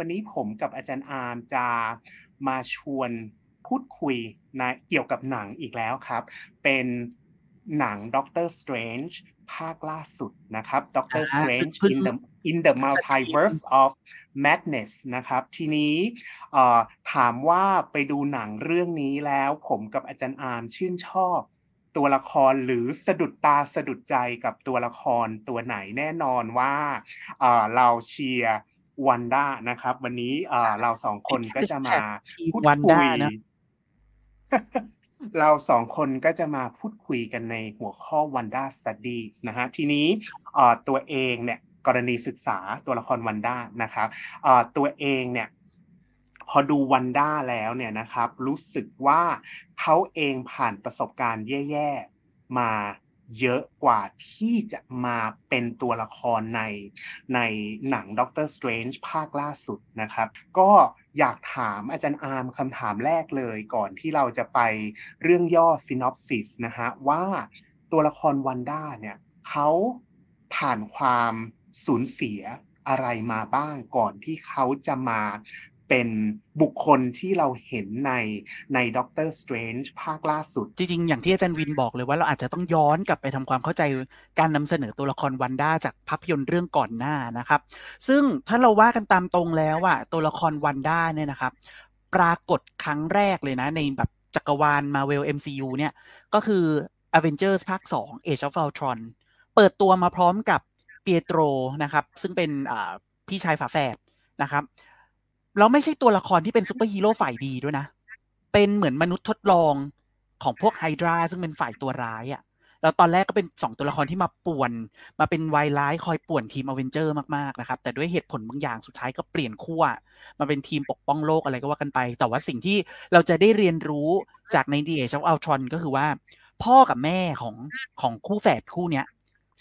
วันนี้ผมกับอาจารย์อาร์มจะมาชวนพูดคุยนะเกี่ยวกับหนังอีกแล้วครับ เป็นหนัง Doctor Strange ภาคล่าสุดนะครับ Doctor อ่า Strange ซึ่ง in the in the multiverse of madness นะครับ ทีนี้เอ่อถามว่าไปดูหนังเรื่องนี้แล้ว ผมกับอาจารย์อาร์มชื่นชอบตัวละครหรือสะดุดตาสะดุดใจกับตัวละครตัวไหนแน่นอนว่าเอ่อเราเชียร์ วันด้านะครับ วันนี้เอ่อเราสองคนก็จะมาทีมพูดวันคุด้ายนะเราสองคนก็จะมาพูดคุยกันในหัวข้อ Wanda Studies นะฮะทีนี้เอ่อตัวเองเนี่ยกรณีศึกษาตัวละครวันด้านะครับเอ่อตัวเองเนี่ยพอดูวันด้าแล้วเนี่ยนะครับ รู้สึกว่าเขาเองผ่านประสบการณ์แย่ ๆ มา เยอะกว่าที่จะมาเป็นตัวละครในในหนัง Doctor Strange ภาคล่าสุดนะครับ ก็อยากถามอาจารย์อาร์มคำถามแรกเลยก่อนที่เราจะไปเรื่องย่อ synopsis นะฮะว่าตัวละครวันด้าเนี่ยเขาผ่านความสูญเสียอะไรมาบ้างก่อนที่เขาจะมา เป็นบุคคลที่เราเห็นในใน Doctor Strange ภาคล่าสุด จริง ๆ อย่างที่อาจารย์วินบอกเลยว่าเราอาจจะต้องย้อนกลับไปทำความเข้าใจการนำเสนอตัวละครวันด้าจากภาพยนตร์เรื่องก่อนหน้านะครับ ซึ่งถ้าเราว่ากันตามตรงแล้วอะตัวละครวันด้าเนี่ยนะครับ ปรากฏครั้งแรกเลยนะ ในแบบจักรวาล Marvel MCU เนี่ยก็คือ Avengers ภาค 2 Age of Ultron เปิดตัวมาพร้อมกับเปียโตรนะครับ ซึ่งเป็นพี่ชายฝาแฝดนะครับ แล้วไม่ใช่ตัวละครที่เป็นซูเปอร์ฮีโร่ฝ่ายดีด้วยนะ เป็นเหมือนมนุษย์ทดลองของพวกไฮดราซึ่งเป็นฝ่ายตัวร้ายอะ่ะ แล้วตอนแรกก็เป็นสองตัวละครที่มาป่วน มาเป็นวายร้ายคอยป่วนทีมอเวนเจอร์มากๆนะครับ แต่ด้วยเหตุผลบางอย่างสุดท้ายก็เปลี่ยนขั้วมาเป็นทีมปกป้องโลกอะไรก็ว่ากันไป แต่ว่าสิ่งที่เราจะได้เรียนรู้จากใน The Age of Ultron ก็คือว่า พ่อกับแม่ของของคู่แฝดคู่เนี้ย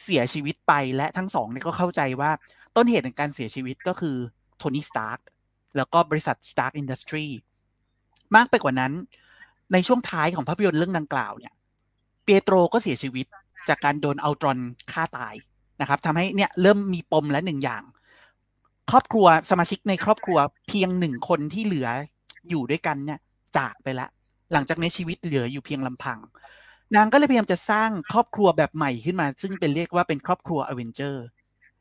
เสียชีวิตไปและทั้งสองเนี่ยก็เข้าใจว่าต้นเหตุของการเสียชีวิตก็คือโทนี่สตาร์ แล้วก็บริษัท Stark Industry มากไปกว่านั้น ในช่วงท้ายของภาพยนตร์เรื่องดังกล่าวเนี่ยเปียโตรก็เสียชีวิตจากการโดนอัลตรอนฆ่าตายนะครับทำให้เนี่ยเริ่มมีปมและหนึ่งอย่าง ครอบครัวสมาชิกในครอบครัวเพียงหนึ่งคนที่เหลืออยู่ด้วยกันเนี่ยจากไปละ หลังจากนี้ชีวิตเหลืออยู่เพียงลำพัง นางก็เลยพยายามจะสร้างครอบครัวแบบใหม่ขึ้นมา ซึ่งเป็นเรียกว่าเป็นครอบครัวอเวนเจอร์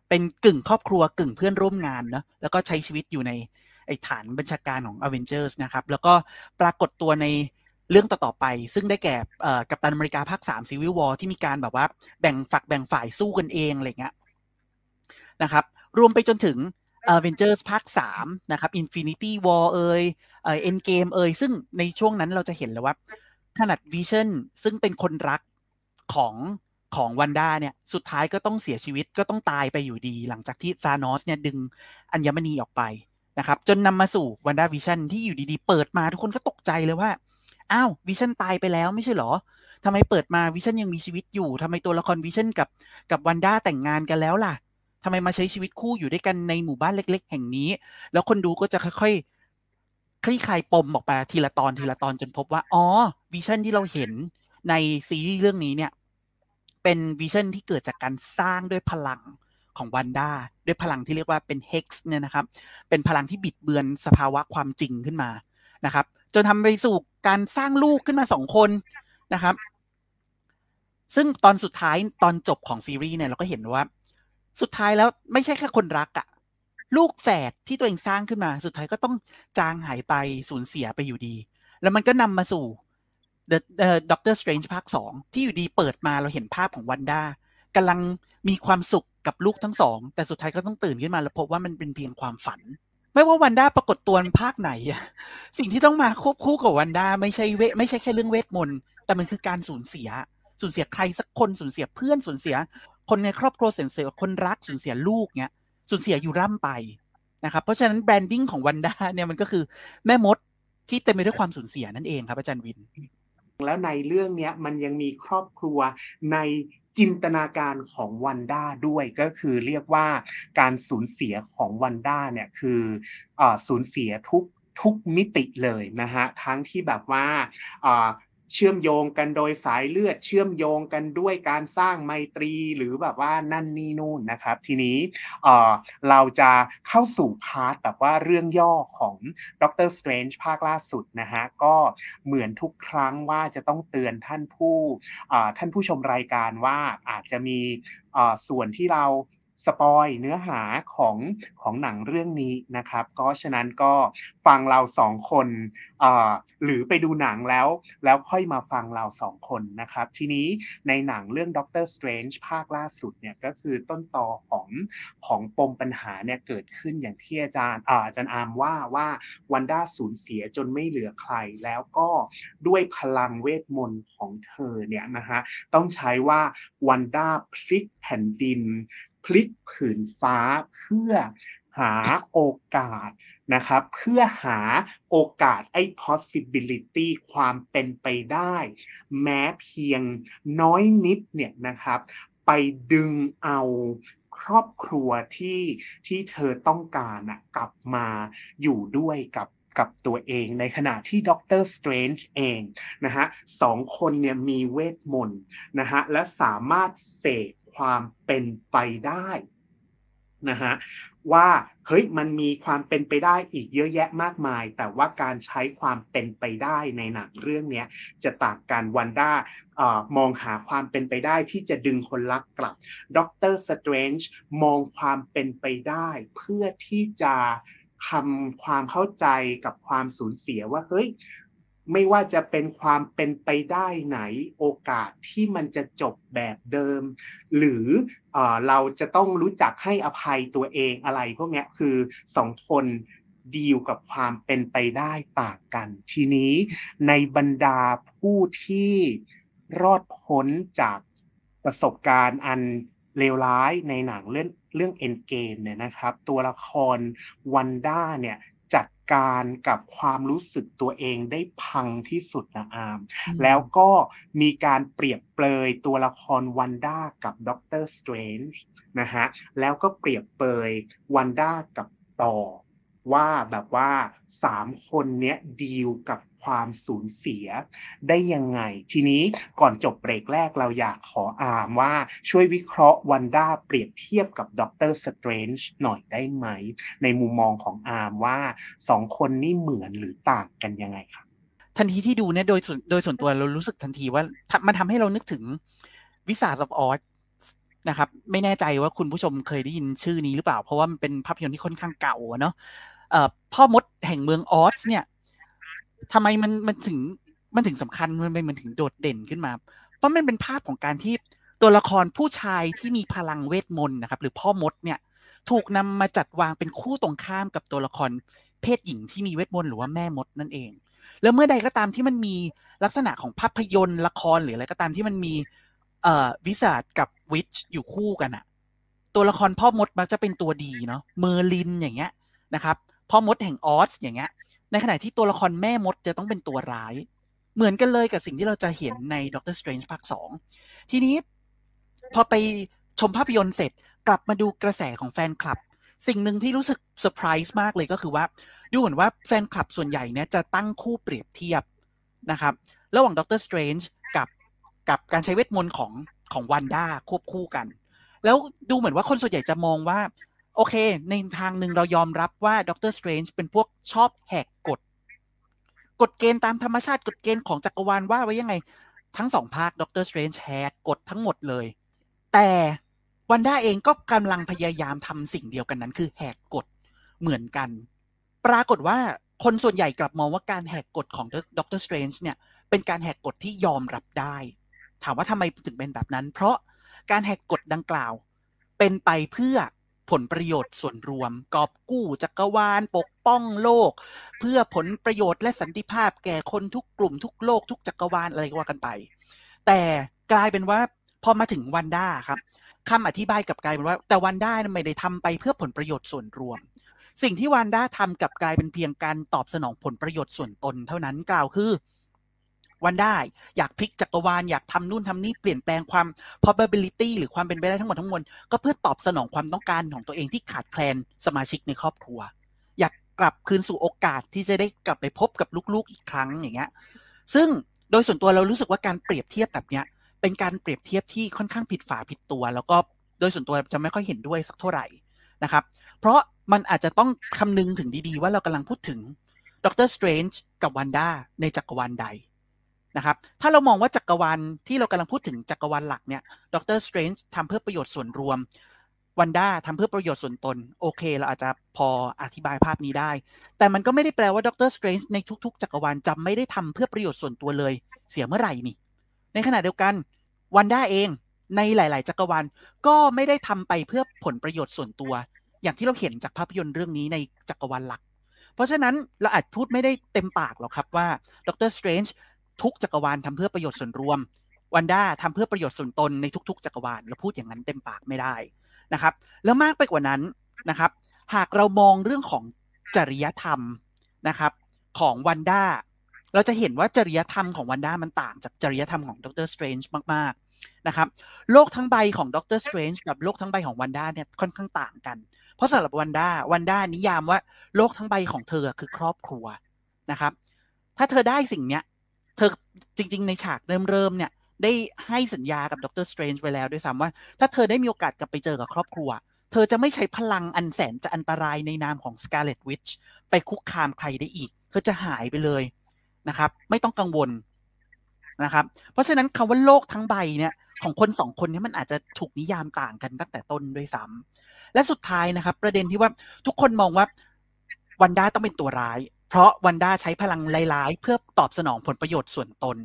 เป็นกึ่งครอบครัวกึ่งเพื่อนร่วมงานเนาะแล้วก็ใช้ชีวิตอยู่ใน ไอฐานบัญชาการของ Avengers นะครับ แล้วก็ปรากฏตัวในเรื่องต่อ ๆ ไป ซึ่งได้แก่กัปตันอเมริกาภาค3 Civil War ที่มีการแบบว่าแบ่งฝักแบ่งฝ่ายสู้กันเองอะไรเงี้ยนะครับ รวมไปจนถึง Avengers ภาค3นะครับ Infinity War เอ่ยเอ่อ Endgame เอ่ยซึ่งในช่วงนั้นเราจะเห็นเลยว่าขนาด Vision ซึ่งเป็นคนรักของของวันด้าเนี่ยสุดท้ายก็ต้องเสียชีวิตก็ต้องตายไปอยู่ดี หลังจากที่ซานอสเนี่ยดึงอัญมณีออกไป นะครับจนนำมาสู่วันด้าวิชั่นที่อยู่ดีๆ เปิดมาทุกคนก็ตกใจเลยว่าอ้าววิชั่นตายไปแล้วไม่ใช่หรอทำไมเปิดมาวิชั่นยังมีชีวิตอยู่ทำไมตัวละครวิชั่นกับกับวันด้าแต่งงานกันแล้วล่ะทำไมมาใช้ชีวิตคู่อยู่ด้วยกันในหมู่บ้านเล็ก ๆ แห่งนี้ แล้วคนดูก็จะค่อยๆคลี่คลายปมออกไปทีละตอนทีละตอนจนพบว่าอ๋อวิชั่นที่เราเห็นในซีรีส์เรื่องนี้เนี่ยเป็นวิชั่นที่เกิดจากการสร้างด้วยพลัง ของวันด้าด้วยพลังที่เรียกว่าเป็น hex เนี่ยนะครับ เป็นพลังที่บิดเบือนสภาวะความจริงขึ้นมานะครับ จนทำไปสู่การสร้างลูกขึ้นมาสองคนนะครับ ซึ่งตอนสุดท้ายตอนจบของซีรีส์เนี่ยเราก็เห็นว่า สุดท้ายแล้วไม่ใช่แค่คนรักอะลูกแฝดที่ตัวเองสร้างขึ้นมาสุดท้ายก็ต้องจางหายไปสูญเสียไปอยู่ดี แล้วมันก็นำมาสู่ The uh, Doctor Strange ภาคสองที่อยู่ดีเปิดมาเราเห็นภาพของวันด้ากำลังมีความสุขกับลูกทั้งสอง แต่สุดท้ายก็ต้องตื่นขึ้นมาแล้วพบว่ามันเป็นเพียงความฝัน ไม่ว่าวันด้าปรากฏตัวในภาคไหนอะสิ่งที่ต้องมาควบคู่กับวันด้าไม่ใช่เวไม่ใช่แค่เรื่องเวทมนต์แต่มันคือการสูญเสีย สูญเสียใครสักคนสูญเสียเพื่อนสูญเสีย คนในครอบครัวสูญเสียคนรักสูญเสียลูกเนี้ยสูญเสียอยู่ร่ำไปนะครับเพราะฉะนั้น branding ของวันด้าเนี่ยมันก็คือแม่มดที่เต็มไปด้วยความสูญเสียนั่นเองครับอาจารย์วิน แล้วในเรื่องเนี้ยมันยังมีครอบครัวใน จินตนาการของวันด้าด้วยก็คือเรียกว่าการสูญเสียของวันด้าเนี่ยคืออสูญเสียทุกทุกมิติเลยนะฮะทั้งที่แบบว่า เชื่อมโยงกันโดยสายเลือด เชื่อมโยงกันด้วยการสร้างไมตรีหรือแบบว่านั่นนี่นู่นนะครับ ทีนี้เราจะเข้าสู่ part แบบว่าเรื่องย่อของด็อกเตอร์สเตรนจ์ภาคล่าสุดนะฮะก็เหมือนทุกครั้งว่าจะต้องเตือนท่านผู้ท่านผู้ชมรายการว่าอาจจะมีส่วนที่เรา spoil เนื้อหาของของหนังเรื่องนี้นะครับ ก็ฉะนั้นก็ฟังเราสองคนหรือไปดูหนังแล้ว แล้วค่อยมาฟังเราสองคนนะครับ ทีนี้ในหนังเรื่อง Doctor Strange ภาคล่าสุดเนี่ยก็คือต้นตอของของปมปัญหาเนี่ยเกิดขึ้นอย่างที่อาจารย์อาจารย์อามว่าว่าวันด้าสูญเสียจนไม่เหลือใคร แล้วก็ด้วยพลังเวทมนต์ของเธอเนี่ยนะฮะต้องใช้ว่าวันด้าพลิกแผ่นดิน พลิกผืนฟ้าเพื่อหาโอกาสนะครับ เพื่อหาโอกาสไอ้ possibility ความเป็นไปได้ แม้เพียงน้อยนิดเนี่ยนะครับ ไปดึงเอาครอบครัวที่ที่เธอต้องการนะกลับมาอยู่ด้วยกับกับตัวเองในขณะที่ด็อกเตอร์สเตรนจ์เองนะฮะสองคนเนี่ยมีเวทมนต์นะฮะและสามารถเสก ความเป็นไปได้นะฮะว่าเฮ้ยมันมีความเป็นไปได้อีกเยอะแยะมากมาย แต่ว่าการใช้ความเป็นไปได้ในหนังเรื่องนี้จะต่างกันวันด้ามองหาความเป็นไปได้ที่จะดึงคนรักกลับด็อกเตอร์สเตรนจ์มองความเป็นไปได้ เพื่อที่จะทำความเข้าใจกับความสูญเสียว่าเฮ้ย ไม่ว่าจะเป็นความเป็นไปได้ไหนโอกาสที่มันจะจบแบบเดิม หรือเอเราจะต้องรู้จักให้อภัยตัวเองอะไรพวกนี้คือสองคนดีลกับความเป็นไปได้ต่างกัน ทีนี้ในบรรดาผู้ที่รอดพ้นจากประสบการณ์อันเลวร้ายในหนังเรื่องเรื่องเอ็นเกมเนี่ยนะครับ ตัวละควันด้าเนี่ย จัดการกับความรู้สึกตัวเองได้พังที่สุดนะอาม แล้วก็มีการเปรียบเปรยตัวละครวันด้ากับด็อกเตอร์สเตรนจ์นะฮะ แล้วก็เปรียบเปรยวันด้ากับธอร์ ว่าแบบว่าสามคนเนี้ยดีลกับความสูญเสียได้ยังไง ทีนี้ก่อนจบเบรกแรกเราอยากขออามว่าช่วยวิเคราะห์วันด้าเปรียบเทียบกับด็อกเตอร์สเตรนจ์หน่อยได้ไหม ในมุมมองของอาร์มว่าสองคนนี่เหมือนหรือต่างกันยังไงครับทันทีที่ดูเนี่ยโดยโดยส่วนตัวเรารู้สึกทันทีว่ามันทำให้เรานึกถึงวิสาสออสนะครับ ไม่แน่ใจว่าคุณผู้ชมเคยได้ยินชื่อนี้หรือเปล่า เพราะว่ามันเป็นภาพยนตร์ที่ค่อนข้างเก่าเนาะ พ่อมดแห่งเมืองออสเนี่ยทำไมมันมันถึงมันถึงสำคัญมันเป็นมันถึงโดดเด่นขึ้นมา เพราะมันเป็นภาพของการที่ตัวละครผู้ชายที่มีพลังเวทมนต์นะครับ หรือพ่อมดเนี่ยถูกนำมาจัดวางเป็นคู่ตรงข้ามกับตัวละครเพศหญิงที่มีเวทมนต์หรือว่าแม่มดนั่นเอง แล้วเมื่อใดก็ตามที่มันมีลักษณะของภาพยนตร์ละครหรืออะไรก็ตามที่มันมีเอ่อวิสาดกับวิชอยู่คู่กันอะตัวละครพ่อมดมักจะเป็นตัวดีเนาะเมอร์ลินอย่างเงี้ยนะครับ พ่อมดแห่งออสอย่างเงี้ย ในขณะที่ตัวละครแม่มดจะต้องเป็นตัวร้าย เหมือนกันเลยกับสิ่งที่เราจะเห็นในด็อกเตอร์สเตรนจ์ภาคสองทีนี้พอไปชมภาพยนตร์เสร็จกลับมาดูกระแสของแฟนคลับ สิ่งหนึ่งที่รู้สึกเซอร์ไพรส์มากเลยก็คือว่า ดูเหมือนว่าแฟนคลับส่วนใหญ่เนี่ยจะตั้งคู่เปรียบเทียบนะครับ ระหว่างด็อกเตอร์สเตรนจ์กับกับการใช้เวทมนต์ของของวันด้าควบคู่กัน แล้วดูเหมือนว่าคนส่วนใหญ่จะมองว่า โอเค ในทางหนึ่งเรายอมรับว่าด็อกเตอร์สเตรนจ์เป็นพวกชอบแหกกฎกฎเกณฑ์ตามธรรมชาติกฎเกณฑ์ของจักรวาลว่าไว้ยังไง ทั้งสองภาคด็อกเตอร์สเตรนจ์แหกกฎทั้งหมดเลย แต่วันด้าเองก็กำลังพยายามทำสิ่งเดียวกันนั้น คือแหกกฎเหมือนกัน ปรากฏว่าคนส่วนใหญ่กลับมองว่าการแหกกฎของด็อกเตอร์สเตรนจ์เนี่ยเป็นการแหกกฎที่ยอมรับได้ ถามว่าทำไมถึงเป็นแบบนั้น เพราะการแหกกฎดังกล่าว เป็นไปเพื่อ ผลประโยชน์ส่วนรวม กอบกู้จักรวาลปกป้องโลก เพื่อผลประโยชน์และสันติภาพแก่คนทุกกลุ่มทุกโลกทุกจักรวาลอะไรก็ว่ากันไป แต่กลายเป็นว่าพอมาถึงวันด้าครับคำอธิบายกับกลายเป็นว่า แต่วันด้าไม่ได้ทำไปเพื่อผลประโยชน์ส่วนรวม สิ่งที่วันด้าทำกับกลายเป็นเพียงการตอบสนองผลประโยชน์ส่วนตน เท่านั้นกล่าวคือ วันได้ อยากพลิกจักรวาลอยากทำนู่นทำนี่เปลี่ยนแปลงความ probability หรือความเป็นไปได้ทั้งหมดทั้งมวลก็เพื่อตอบสนองความต้องการของตัวเองที่ขาดแคลนสมาชิกในครอบครัว อยากกลับคืนสู่โอกาสที่จะได้กลับไปพบกับลูกๆอีกครั้งอย่างเงี้ยซึ่งโดยส่วนตัวเรารู้สึกว่าการเปรียบเทียบแบบเนี้ยเป็นการเปรียบเทียบที่ค่อนข้างผิดฝาผิดตัว แล้วก็โดยส่วนตัวจะไม่ค่อยเห็นด้วยสักเท่าไหร่นะครับ เพราะมันอาจจะต้องคำนึงถึงดีๆ ว่าเรากำลังพูดถึงด็อกเตอร์สเตรนจ์กับวันด้าในจักรวาลใด นะครับ ถ้าเรามองว่าจักรวาลที่เรากำลังพูดถึงจักรวาลหลักเนี่ยด็อกเตอร์สเตรนจ์ทำเพื่อประโยชน์ส่วนรวมวันด้าทำเพื่อประโยชน์ส่วนตน โอเค เราอาจจะพออธิบายภาพนี้ได้ แต่มันก็ไม่ได้แปลว่าด็อกเตอร์สเตรนจ์ในทุกๆ จักรวาลจะไม่ได้ทำเพื่อประโยชน์ส่วนตัวเลย เสียเมื่อไหร่นี่ ในขณะเดียวกันวันด้าเองในหลาย ๆ จักรวาลก็ไม่ได้ทำไปเพื่อผลประโยชน์ส่วนตัว อย่างที่เราเห็นจากภาพยนตร์เรื่องนี้ในจักรวาลหลัก เพราะฉะนั้นเราอาจพูดไม่ได้เต็มปากหรอกครับว่าด็อกเตอร์สเตรนจ์ ทุกจักรวาลทำเพื่อประโยชน์ส่วนรวมวันด้าทำเพื่อประโยชน์ส่วนตนในทุก ๆ จักรวาลเราพูดอย่างนั้นเต็มปากไม่ได้นะครับ แล้วมากไปกว่านั้นนะครับ หากเรามองเรื่องของจริยธรรมนะครับ ของวันด้าเราจะเห็นว่าจริยธรรมของวันด้ามันต่างจากจริยธรรมของด็อกเตอร์สเตรนจ์มากๆนะครับโลกทั้งใบของด็อกเตอร์สเตรนจ์กับโลกทั้งใบของวันด้าเนี่ยค่อนข้างต่างกัน เพราะสำหรับวันด้าวันด้านิยามว่าโลกทั้งใบของเธอคือครอบครัวนะครับ ถ้าเธอได้สิ่งเนี้ย เธอจริง ๆ ในฉากเริ่มๆเนี่ย ได้ให้สัญญากับด็อกเตอร์สเตรนจ์ไว้แล้วด้วยซ้ำว่า ถ้าเธอได้มีโอกาสกลับไปเจอกับครอบครัว เธอจะไม่ใช้พลังอันแสนจะอันตรายในนามของ Scarlet Witch ไปคุกคามใครได้อีก เธอจะหายไปเลยนะครับ ไม่ต้องกังวลนะครับ เพราะฉะนั้นคำว่าโลกทั้งใบเนี่ยของคนสองคนนี้มันอาจจะถูกนิยามต่างกันตั้งแต่ต้นด้วยซ้ำและสุดท้ายนะครับ ประเด็นที่ว่าทุกคนมองว่าวันด้าต้องเป็นตัวร้าย เพราะวันด้าใช้พลังร้ายๆ เพื่อตอบสนองผลประโยชน์ส่วนตน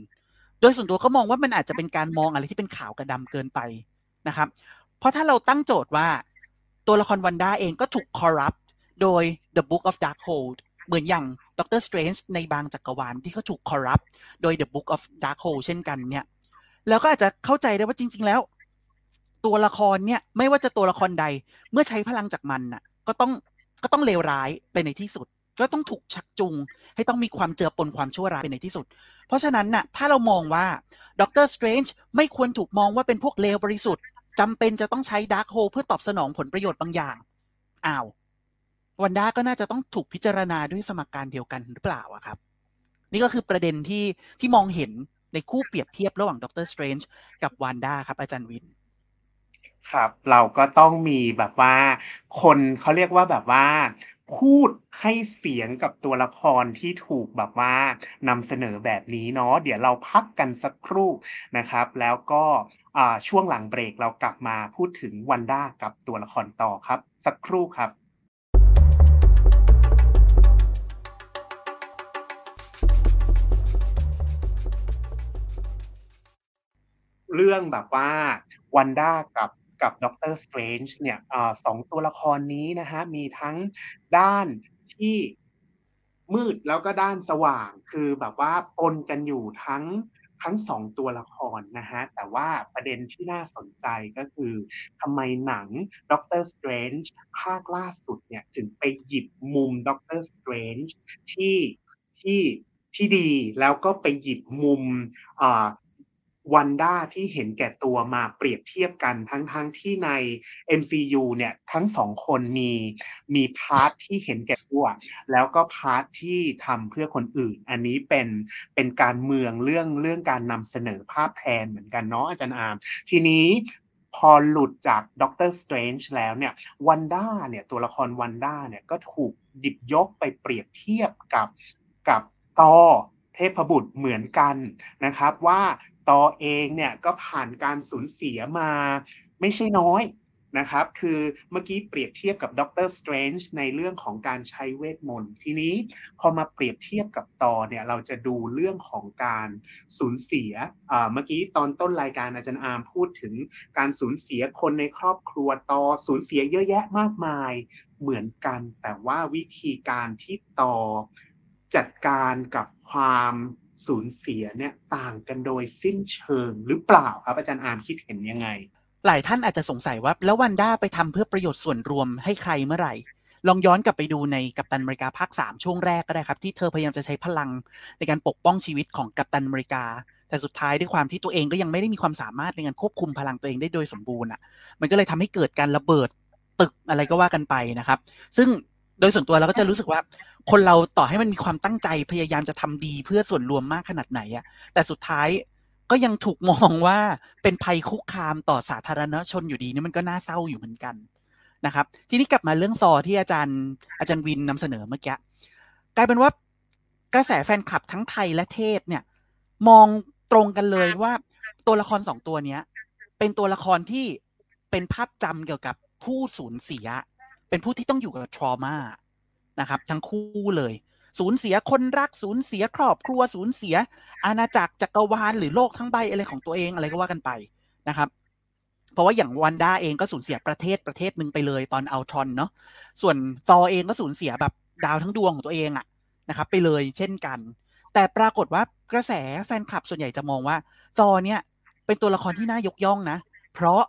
โดยส่วนตัวก็มองว่ามันอาจจะเป็นการมองอะไรที่เป็นขาวกับดาเกินไปนะครับ เพราะถ้าเราตั้งโจทย์ว่าตัวละครวันด้าเองก็ถูก corrupt โดย The Book of Darkhold เหมือนอย่างด็อกเตอร์สเตรนจ์ในบางจักรวาลที่เขาถูก corrupt โดย The Book of Darkhold เช่นกันเนี่ยแล้วก็อาจจะเข้าใจได้ว่าจริง ๆ แล้ว ตัวละครเนี่ยไม่ว่าจะตัวละครใดเมื่อใช้พลังจากมันน่ะก็ต้องก็ต้องเลวร้ายไปในที่สุด ก็ต้องถูกชักจูง ให้ต้องมีความเจือปนความชั่วร้ายไปในที่สุด เพราะฉะนั้นน่ะถ้าเรามองว่าด็อกเตอร์สเตรนจ์ไม่ควรถูกมองว่าเป็นพวกเลวบริสุทธิ์จำเป็นจะต้องใช้ Darkhold เพื่อตอบสนองผลประโยชน์บางอย่างอ้าววันด้าก็น่าจะต้องถูกพิจารณาด้วยสมการเดียวกันหรือเปล่าอะครับ นี่ก็คือประเด็นที่ที่มองเห็นในคู่เปรียบเทียบระหว่างด็อกเตอร์สเตรนจ์กับวันด้าครับอาจารย์วินครับ เราก็ต้องมีแบบว่า คนเขาเรียกว่าแบบว่า พูดให้เสียงกับตัวละครที่ถูกแบบว่านำเสนอแบบนี้เนาะเดี๋ยวเราพักกันสักครู่นะครับ แล้วก็ช่วงหลังเบรกเรากลับมาพูดถึงวันด้ากับตัวละครต่อครับ สักครู่ครับเรื่องแบบว่าวันด้ากับ กับด็อกเตอร์สเตรนจ์เนี่ยสองตัวละครนี้นะฮะมีทั้งด้านที่มืดแล้วก็ด้านสว่างคือแบบว่าปนกันอยู่ทั้งทั้งสองตัวละครนะฮะแต่ว่าประเด็นที่น่าสนใจก็คือทำไมหนังด็อกเตอร์สเตรนจ์ภาคล่าสุดเนี่ยถึงไปหยิบมุมด็อกเตอร์สเตรนจ์ที่ที่ที่ดีแล้วก็ไปหยิบมุม วันด้าที่เห็นแก่ตัวมาเปรียบเทียบกันทั้งๆ ที่ใน MCU เนี่ยทั้งสองคนมีมี part ที่เห็นแก่ตัวแล้วก็ part ที่ทำเพื่อคนอื่น อันนี้เป็นเป็นการเมืองเรื่องเรื่องการนำเสนอภาพแทนเหมือนกันเนาะอาจารย์อาร์มทีนี้พอหลุดจากด็อกเตอร์สเตรนจ์แล้วเนี่ยวันด้าเนี่ยตัวละครวันด้าเนี่ยก็ถูกหยิบยกไปเปรียบเทียบกับกับธอร์เทพบุตรเหมือนกันนะครับว่า ธอร์เองเนี่ยก็ผ่านการสูญเสียมาไม่ใช่น้อยนะครับ คือเมื่อกี้เปรียบเทียบกับด็อกเตอร์สเตรนจ์ในเรื่องของการใช้เวทมนต์ ทีนี้พอมาเปรียบเทียบกับตอเนี่ยเราจะดูเรื่องของการสูญเสีย เมื่อกี้ตอนต้นรายการอาจารย์อาร์มพูดถึงการสูญเสียคนในครอบครัวตอสูญเสียเยอะแยะมากมายเหมือนกัน แต่ว่าวิธีการที่ตอจัดการกับความ สูญเสียเนี่ยต่างกันโดยสิ้นเชิงหรือเปล่าครับ อาจารย์อาร์มคิดเห็นยังไง หลายท่านอาจจะสงสัยว่าแล้ววันด้าไปทำเพื่อประโยชน์ส่วนรวมให้ใครเมื่อไหร่ ลองย้อนกลับไปดูในกัปตันอเมริกาภาค 3 ช่วงแรกก็ได้ครับ ที่เธอพยายามจะใช้พลังในการปกป้องชีวิตของกัปตันอเมริกา แต่สุดท้ายด้วยความที่ตัวเองก็ยังไม่ได้มีความสามารถในการควบคุมพลังตัวเองได้โดยสมบูรณ์อะมันก็เลยทำให้เกิดการระเบิดตึกอะไรก็ว่ากันไปนะครับ ซึ่ง ดยส่วนตัวเราก็จะรู้สึกว่า คนเราต่อให้มันมีความตั้งใจพยายามจะทำดีเพื่อส่วนรวมมากขนาดไหนอะแต่สุดท้ายก็ยังถูกมองว่าเป็นภัยคุกคามต่อสาธารณชนอยู่ดีนี่มันก็น่าเศร้าอยู่เหมือนกันนะครับ ทีนี้กลับมาเรื่องซอที่อาจารย์อาจารย์วินนำเสนอเมื่อกี้กลายเป็นว่ากระแสแฟนคลับทั้งไทยและเทศเนี่ย มองตรงกันเลยว่าตัวละครสองตัวเนี้ย เป็นตัวละครที่เป็นภาพจำเกี่ยวกับผู้สูญเสีย เป็นผู้ที่ต้องอยู่กับทรมานะครับ ทั้งคู่เลย สูญเสียคนรักสูญเสียครอบครัวสูญเสีย อาณาจักรจักรวาลหรือโลกทั้งใบอะไรของตัวเองอะไรก็ว่ากันไปนะครับ เพราะว่าอย่างวันด้าเองก็สูญเสียประเทศประเทศหนึ่งไปเลยตอนเอัลทรอนเนาะส่วนซอเองก็สูญเสียแบบดาวทั้งดวงของตัวเองอะนะครับ ไปเลยเช่นกัน แต่ปรากฏว่ากระแสแฟนคลับส่วนใหญ่จะมองว่าซอเนี่ยเป็นตัวละครที่น่ายกย่องนะ เพราะ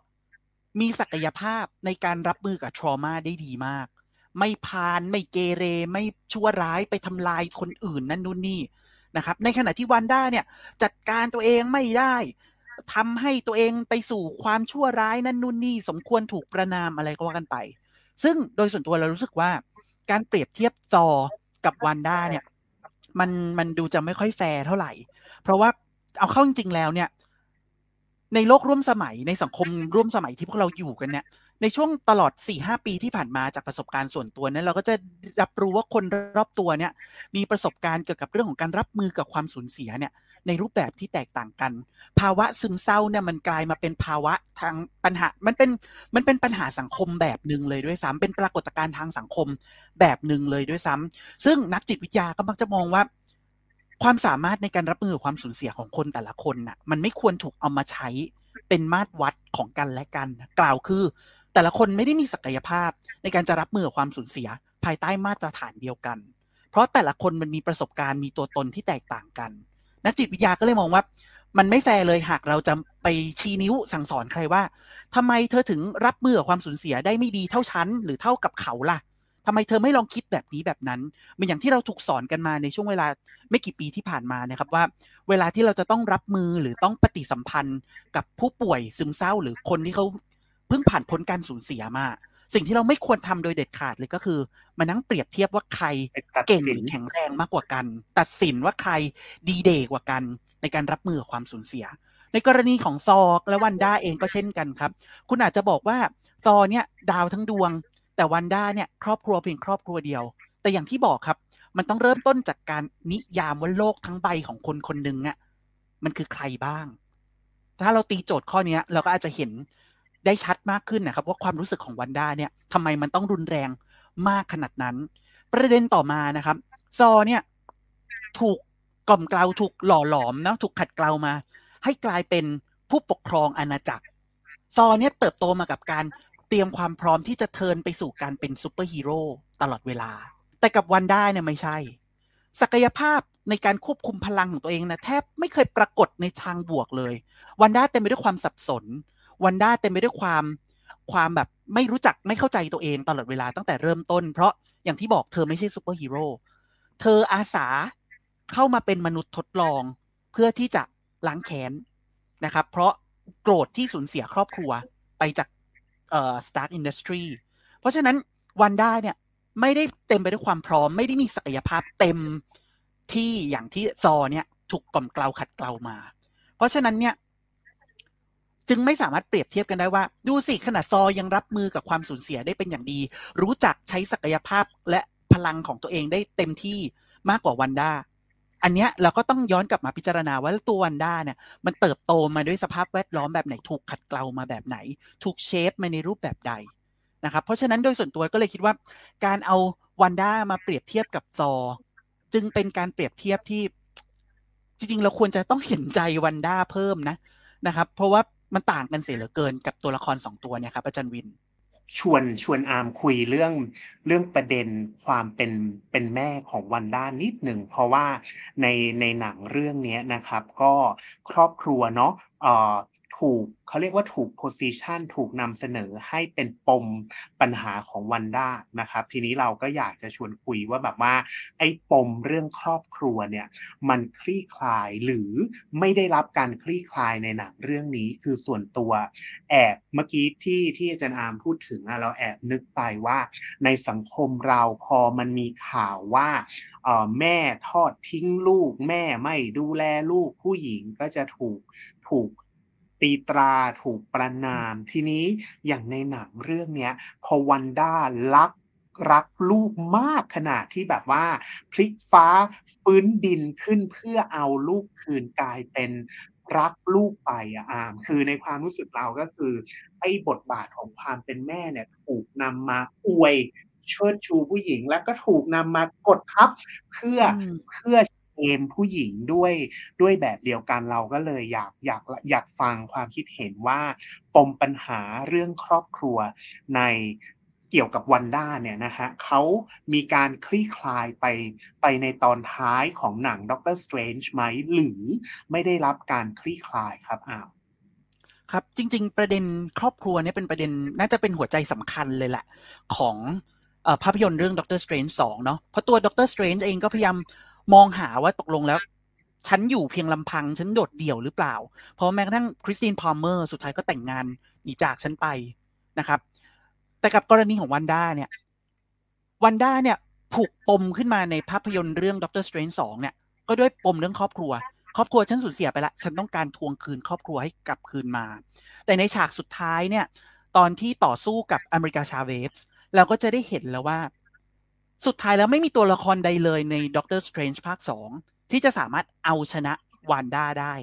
มีศักยภาพในการรับมือกับทรมาได้ดีมาก ไม่พานไม่เกเร ไม่ชั่วร้ายไปทำลายคนอื่นนั่นนู่นนี่นะครับ ในขณะที่วันด้าเนี่ยจัดการตัวเองไม่ได้ทำให้ตัวเองไปสู่ความชั่วร้ายนั่นนู่นนี่ สมควรถูกประนามอะไรก็ว่ากันไป ซึ่งโดยส่วนตัวเรารู้สึกว่า การเปรียบเทียบจอกับวันด้าเนี่ย มันมันดูจะไม่ค่อยแฟร์เท่าไหร่ เพราะว่าเอาเข้าจริงๆแล้วเนี่ย ในโลกร่วมสมัยในสังคมร่วมสมัยที่พวกเราอยู่กันเนี่ยในช่วงตลอด4ี่หปีที่ผ่านมาจากประสบการณ์ส่วนตัวนั้นเราก็จะรับรู้ว่าคนรอบตัวเนี่ยมีประสบการณ์เกี่ยวกับเรื่องของการรับมือกับความสูญเสียเนี่ยในรูปแบบที่แตกต่างกัน ภาวะซึมเศร้าเนี่ยมันกลายมาเป็นภาวะทางปัญหา มันเป็นมันเป็นปัญหาสังคมแบบหนึ่งเลยด้วยซ้ำเป็นปรากฏการณ์ทางสังคมแบบหนึ่งเลยด้วยซ้ำซึ่งนักจิตวิทยาก็มักจะมองว่า ความสามารถในการรับมือความสูญเสียของคนแต่ละคนน่ะ มันไม่ควรถูกเอามาใช้เป็นมาตรวัดของกันและกัน กล่าวคือ แต่ละคนไม่ได้มีศักยภาพในการจะรับมือความสูญเสีย ภายใต้มาตรฐานเดียวกัน เพราะแต่ละคนมันมีประสบการณ์มีตัวตนที่แตกต่างกัน นักจิตวิทยาก็เลยมองว่า มันไม่แฟร์เลยหากเราจะไปชี้นิ้วสั่งสอนใครว่าทำไมเธอถึงรับมือกับความสูญเสียได้ไม่ดีเท่าฉันหรือเท่ากับเขาล่ะ ทำไมเธอไม่ลองคิดแบบนี้แบบนั้นเหมือนอย่างที่เราถูกสอนกันมาในช่วงเวลาไม่กี่ปีที่ผ่านมานะครับว่า เวลาที่เราจะต้องรับมือหรือต้องปฏิสัมพันธ์กับผู้ป่วยซึมเศร้า หรือคนที่เขาเพิ่งผ่านพ้นการสูญเสียมา สิ่งที่เราไม่ควรทำโดยเด็ดขาดเลยก็คือ มานั่งเปรียบเทียบว่าใครเก่งหรือแข็งแรงมากกว่ากัน ตัดสินว่าใครดีเดกว่ากัน ในการรับมือความสูญเสียในกรณีของซอและวันด้าเองก็เช่นกันครับ คุณอาจจะบอกว่าซอเนี่ยดาวทั้งดวง แต่วันด้าเนี่ยครอบครัวเพียงครอบครัวเดียว แต่อย่างที่บอกครับ มันต้องเริ่มต้นจากการนิยามว่าโลกทั้งใบของคนคนหนึ่งอะมันคือใครบ้าง ถ้าเราตีโจทย์ข้อนี้เราก็อาจจะเห็นได้ชัดมากขึ้นนะครับ ว่าความรู้สึกของวันด้าเนี่ยทำไมมันต้องรุนแรงมากขนาดนั้น ประเด็นต่อมานะครับ ธอร์เนี่ยถูกกล่อมเกลาถูกหล่อหลอมนะถูกขัดเกลามา ให้กลายเป็นผู้ปกครองอาณาจักร ธอร์เนี่ยเติบโตมากับการเตรียมความพร้อมที่จะ turn ไปสู่การเป็นซูเปอร์ฮีโร่ตลอดเวลา แต่กับวันด้าเนี่ยไม่ใช่ ศักยภาพในการควบคุมพลังของตัวเองนะแทบไม่เคยปรากฏในทางบวกเลย วันด้าเต็มไปด้วยความสับสน วันด้าเต็มไปด้วยความความแบบไม่รู้จักไม่เข้าใจตัวเองตลอดเวลาตั้งแต่เริ่มต้น เพราะอย่างที่บอกเธอไม่ใช่ซูเปอร์ฮีโร่เธออาสาเข้ามาเป็นมนุษย์ทดลองเพื่อที่จะล้างแค้นนะครับ เพราะโกรธที่สูญเสียครอบครัวไปจาก เอ่อ Stark Industry เพราะฉะนั้นวันด้าเนี่ยไม่ได้เต็มไปด้วยความพร้อม ไม่ได้มีศักยภาพเต็มที่อย่างที่ซอเนี่ยถูกกล่อมเกลาขัดเกลามา เพราะฉะนั้นเนี่ยจึงไม่สามารถเปรียบเทียบกันได้ว่า ดูสิขนาดซอยังรับมือกับความสูญเสียได้เป็นอย่างดี รู้จักใช้ศักยภาพและพลังของตัวเองได้เต็มที่มากกว่าวันด้า อันเนี้ยเราก็ต้องย้อนกลับมาพิจารณาว่าตัววันด้าเนี่ยมันเติบโตมาด้วยสภาพแวดล้อมแบบไหนถูกขัดเกลามาแบบไหน ถูกเชฟมาในรูปแบบใดนะครับเพราะฉะนั้นโดยส่วนตัวก็เลยคิดว่า การเอาวันด้ามาเปรียบเทียบกับซอ จึงเป็นการเปรียบเทียบที่ จริง ๆ เราควรจะต้องเห็นใจวันด้าเพิ่มนะนะครับ เพราะว่ามันต่างกันเสียเหลือเกินกับตัวละครสองตัวเนี่ยครับอาจารย์วิน ชวนชวนอาร์มคุยเรื่องเรื่องประเด็นความเป็นเป็นแม่ของวันด้านิดหนึ่ง เพราะว่าในในหนังเรื่องนี้นะครับ ก็ครอบครัวเนาะ ถูกเขาเรียกว่าถูก position ถูกนำเสนอให้เป็นปมปัญหาของวันด้านะครับ ทีนี้เราก็อยากจะชวนคุยว่าแบบว่า ไอ้ปมเรื่องครอบครัวเนี่ยมันคลี่คลายหรือไม่ได้รับการคลี่คลายในหนังเรื่องนี้คือส่วนตัวแอบเมื่อกี้ที่ที่อาจารย์อาร์มพูดถึงอะเราแอบนึกไปว่า ในสังคมเราพอมันมีข่าวว่าแม่ทอดทิ้งลูก แม่ไม่ดูแลลูกผู้หญิงก็จะถูกถูก ตีตราถูกประนาม ทีนี้อย่างในหนังเรื่องเนี้ย พอวันด้ารักรักลูกมากขนาดที่แบบว่า พลิกฟ้าฟื้นดินขึ้นเพื่อเอาลูกคืนกลายเป็นรักลูกไปอะอาม คือในความรู้สึกเราก็คือไอ้บทบาทของความเป็นแม่เนี่ยถูกนำมาอวยเชิดชูผู้หญิงแล้วก็ถูกนำมากดทับเพื่ออืมเพื่อ shame ผู้หญิงด้วยด้วยแบบเดียวกันเราก็เลยอยากอยากอยากฟังความคิดเห็นว่าปมปัญหาเรื่องครอบครัวในเกี่ยวกับวันด้าเนี่ยนะฮะเขามีการคลี่คลายไปไปในตอนท้ายของหนังด็อกเตอร์สเตรนจ์ไหมหรือไม่ได้รับการคลี่คลายครับอ้าวครับจริง ๆ ประเด็นครอบครัวเนี่ยเป็นประเด็นน่าจะเป็นหัวใจสำคัญเลยแหละของภาพยนตร์เรื่องด็อกเตอร์สเตรนจ์สองเนาะเพราะตัวด็อกเตอร์สเตรนจ์เองก็พยายาม มองหาว่าตกลงแล้ว ฉันอยู่เพียงลำพัง ฉันโดดเดี่ยวหรือเปล่า เพราะแม้กระทั่งคริสตินพาล์เมอร์สุดท้ายก็แต่งงานหนีจากฉันไปนะครับ แต่กับกรณีของวันด้าเนี่ยวันด้าเนี่ยผูกปมขึ้นมาในภาพยนตร์เรื่องด็อกเตอร์สเตรนจ์สองเนี่ยก็ด้วยปมเรื่องครอบครัว ครอบครัวฉันสูญเสียไปละ ฉันต้องการทวงคืนครอบครัวให้กลับคืนมา แต่ในฉากสุดท้ายเนี่ย ตอนที่ต่อสู้กับอเมริกาชาเวสเราก็จะได้เห็นแล้วว่า สุดท้ายแล้วไม่มีตัวละครใดเลยในด็อกเตอร์สเตรนจ์ภาคสองที่จะสามารถเอาชนะวันด้าได้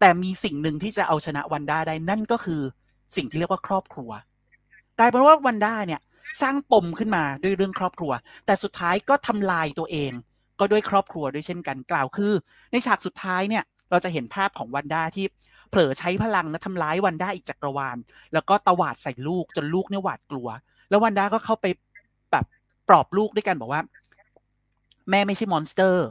แต่มีสิ่งหนึ่งที่จะเอาชนะวันด้าได้นั่นก็คือสิ่งที่เรียกว่าครอบครัวกลายเป็นว่าวันด้าเนี่ยสร้างปมขึ้นมาด้วยเรื่องครอบครัว แต่สุดท้ายก็ทำลายตัวเอง ก็ด้วยครอบครัวด้วยเช่นกันกล่าวคือ ในฉากสุดท้ายเนี่ยเราจะเห็นภาพของวันด้าที่เผลอใช้พลังนะทำร้ายวันด้าอีกจักรวาล แล้วก็ตวาดใส่ลูกจนลูกเนี่ยหวาดกลัว แล้ววันด้าก็เข้าไป ปลอบลูกด้วยกันบอกว่า แม่ไม่ใช่มอนสเตอร์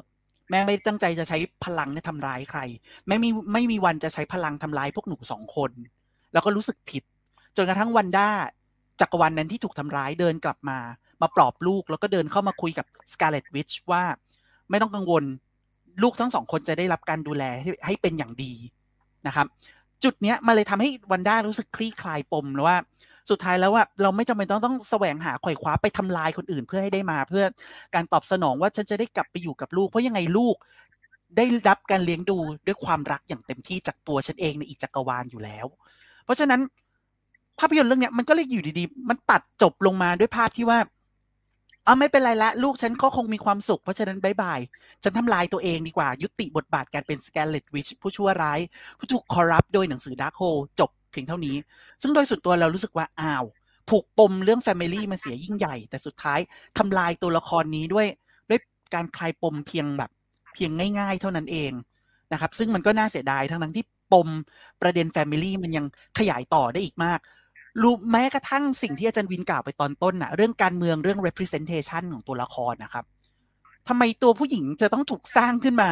แม่ไม่ตั้งใจจะใช้พลังเนี่ยทำร้ายใคร แม่มีไม่มีวันจะใช้พลังทำร้ายพวกหนูสองคน แล้วก็รู้สึกผิด จนกระทั่งวันด้าจักรวาลนนั้นที่ถูกทำร้ายเดินกลับมา มาปลอบลูกแล้วก็เดินเข้ามาคุยกับสกาเลตวิชว่า ไม่ต้องกังวลลูกทั้งสองคนจะได้รับการดูแลให้ใหเป็นอย่างดีนะครับ จุดเนี้ยมาเลยทำให้วันด้ารู้สึกคลี่คลายปมแล้วว่า สุดท้ายแล้วว่าเราไม่จำเป็นต้องต้องแสวงหาไขว่คว้าไปทำลายคนอื่นเพื่อให้ได้มา เพื่อการตอบสนองว่าฉันจะได้กลับไปอยู่กับลูก เพราะยังไงลูกได้รับการเลี้ยงดูด้วยความรักอย่างเต็มที่จากตัวฉันเองในอีกจักรวาลอยู่แล้ว เพราะฉะนั้นภาพยนตร์เรื่องเนี้ยมันก็เลยอยู่ดีๆ มันตัดจบลงมาด้วยภาพที่ว่าอ่าไม่เป็นไรละลูกฉันก็คงมีความสุข เพราะฉะนั้น bye bye ฉันทำลายตัวเองดีกว่า ยุติบทบาทการเป็น Scarlet Witch ผู้ชั่วร้าย ผู้ถูก corrupt โดยหนังสือ Darkhold จบ เพียงเท่านี้ ซึ่งโดยส่วนตัวเรารู้สึกว่าอ้าว ผูกปมเรื่อง family มันเสียยิ่งใหญ่ แต่สุดท้ายทำลายตัวละครนี้ด้วย ด้วยการคลายปมเพียงแบบเพียงง่าย ๆ เท่านั้นเองนะครับ ซึ่งมันก็น่าเสียดายทั้งนั้นที่ปมประเด็น family มันยังขยายต่อได้อีกมากหรือแม้กระทั่งสิ่งที่อาจารย์วินกล่าวไปตอนต้นน่ะเรื่องการเมืองเรื่อง representation ของตัวละครนะครับทำไมตัวผู้หญิงจะต้องถูกสร้างขึ้นมา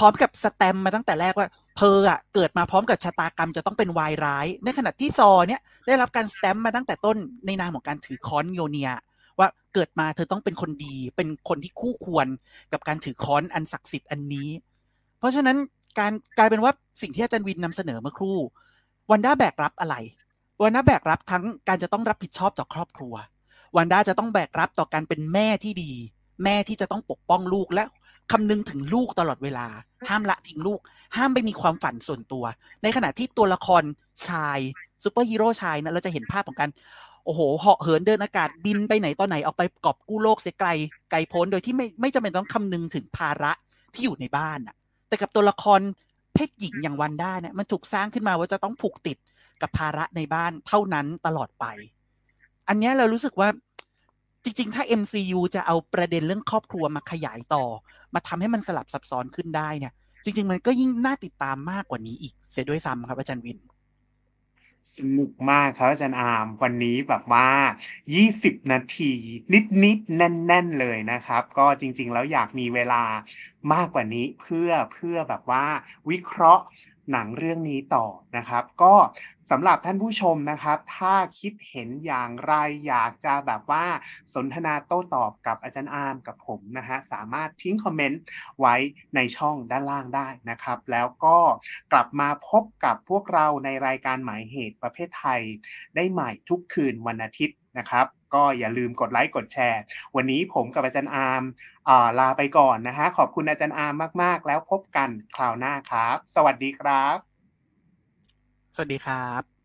พร้อมกับสแตมมาตั้งแต่แรกว่า เธออะเกิดมาพร้อมกับชะตากรรมจะต้องเป็นวายร้าย ในขณะที่ธอร์เนี่ยได้รับการสแตมมาตั้งแต่ต้นในนามของการถือค้อนโยเนีย ว่าเกิดมาเธอต้องเป็นคนดี เป็นคนที่คู่ควรกับการถือค้อนอันศักดิ์สิทธิ์อันนี้ เพราะฉะนั้นการกลายเป็นว่าสิ่งที่อาจารย์วินนำเสนอเมื่อครู่วันด้าแบกรับอะไรวันด้าแบกรับทั้งการจะต้องรับผิดชอบต่อครอบครัววันด้าจะต้องแบกรับต่อการเป็นแม่ที่ดี แม่ที่จะต้องปกป้องลูกและ คำนึงถึงลูกตลอดเวลา ห้ามละทิ้งลูก ห้ามไปมีความฝันส่วนตัว ในขณะที่ตัวละครชายซูเปอร์ฮีโร่ชายนะเราจะเห็นภาพของการโอ้โหเหาะเหินเดินอากาศบินไปไหนตอนไหนออกไปกอบกู้โลกเสียไกลไกลโพ้นโดยที่ไม่ไม่จำเป็นต้องคำนึงถึงภาระที่อยู่ในบ้านอะแต่กับตัวละครเพศหญิงอย่างวันด้าเนี่ยมันถูกสร้างขึ้นมาว่าจะต้องผูกติดกับภาระในบ้านเท่านั้นตลอดไป อันเนี้ยเรารู้สึกว่า จริง ๆ ถ้า MCU จะเอาประเด็นเรื่องครอบครัวมาขยายต่อ มาทำให้มันสลับซับซ้อนขึ้นได้เนี่ย จริง ๆ มันก็ยิ่งน่าติดตามมากกว่านี้อีก เสียด้วยซ้ำครับอาจารย์วินสนุกมากครับอาจารย์อาร์มวันนี้แบบว่า 20 นาที นิดๆแน่น ๆ เลยนะครับ ก็จริง ๆ แล้วอยากมีเวลามากกว่านี้เพื่อเพื่อแบบว่าวิเคราะห์ หนังเรื่องนี้ต่อนะครับ ก็สำหรับท่านผู้ชมนะครับ ถ้าคิดเห็นอย่างไรอยากจะแบบว่าสนทนาโต้ตอบกับอาจารย์อาร์มกับผมนะฮะสามารถทิ้งคอมเมนต์ไว้ในช่องด้านล่างได้นะครับ แล้วก็กลับมาพบกับพวกเราในรายการหมายเหตุประเพทไทย ได้ใหม่ทุกคืนวันอาทิตย์ นะครับ ก็อย่าลืมกดไลค์กดแชร์ วันนี้ผมกับอาจารย์อาร์มลาไปก่อนนะฮะขอบคุณอาจารย์อาร์มมาก ๆ แล้วพบกันคราวหน้าครับ สวัสดีครับ สวัสดีครับ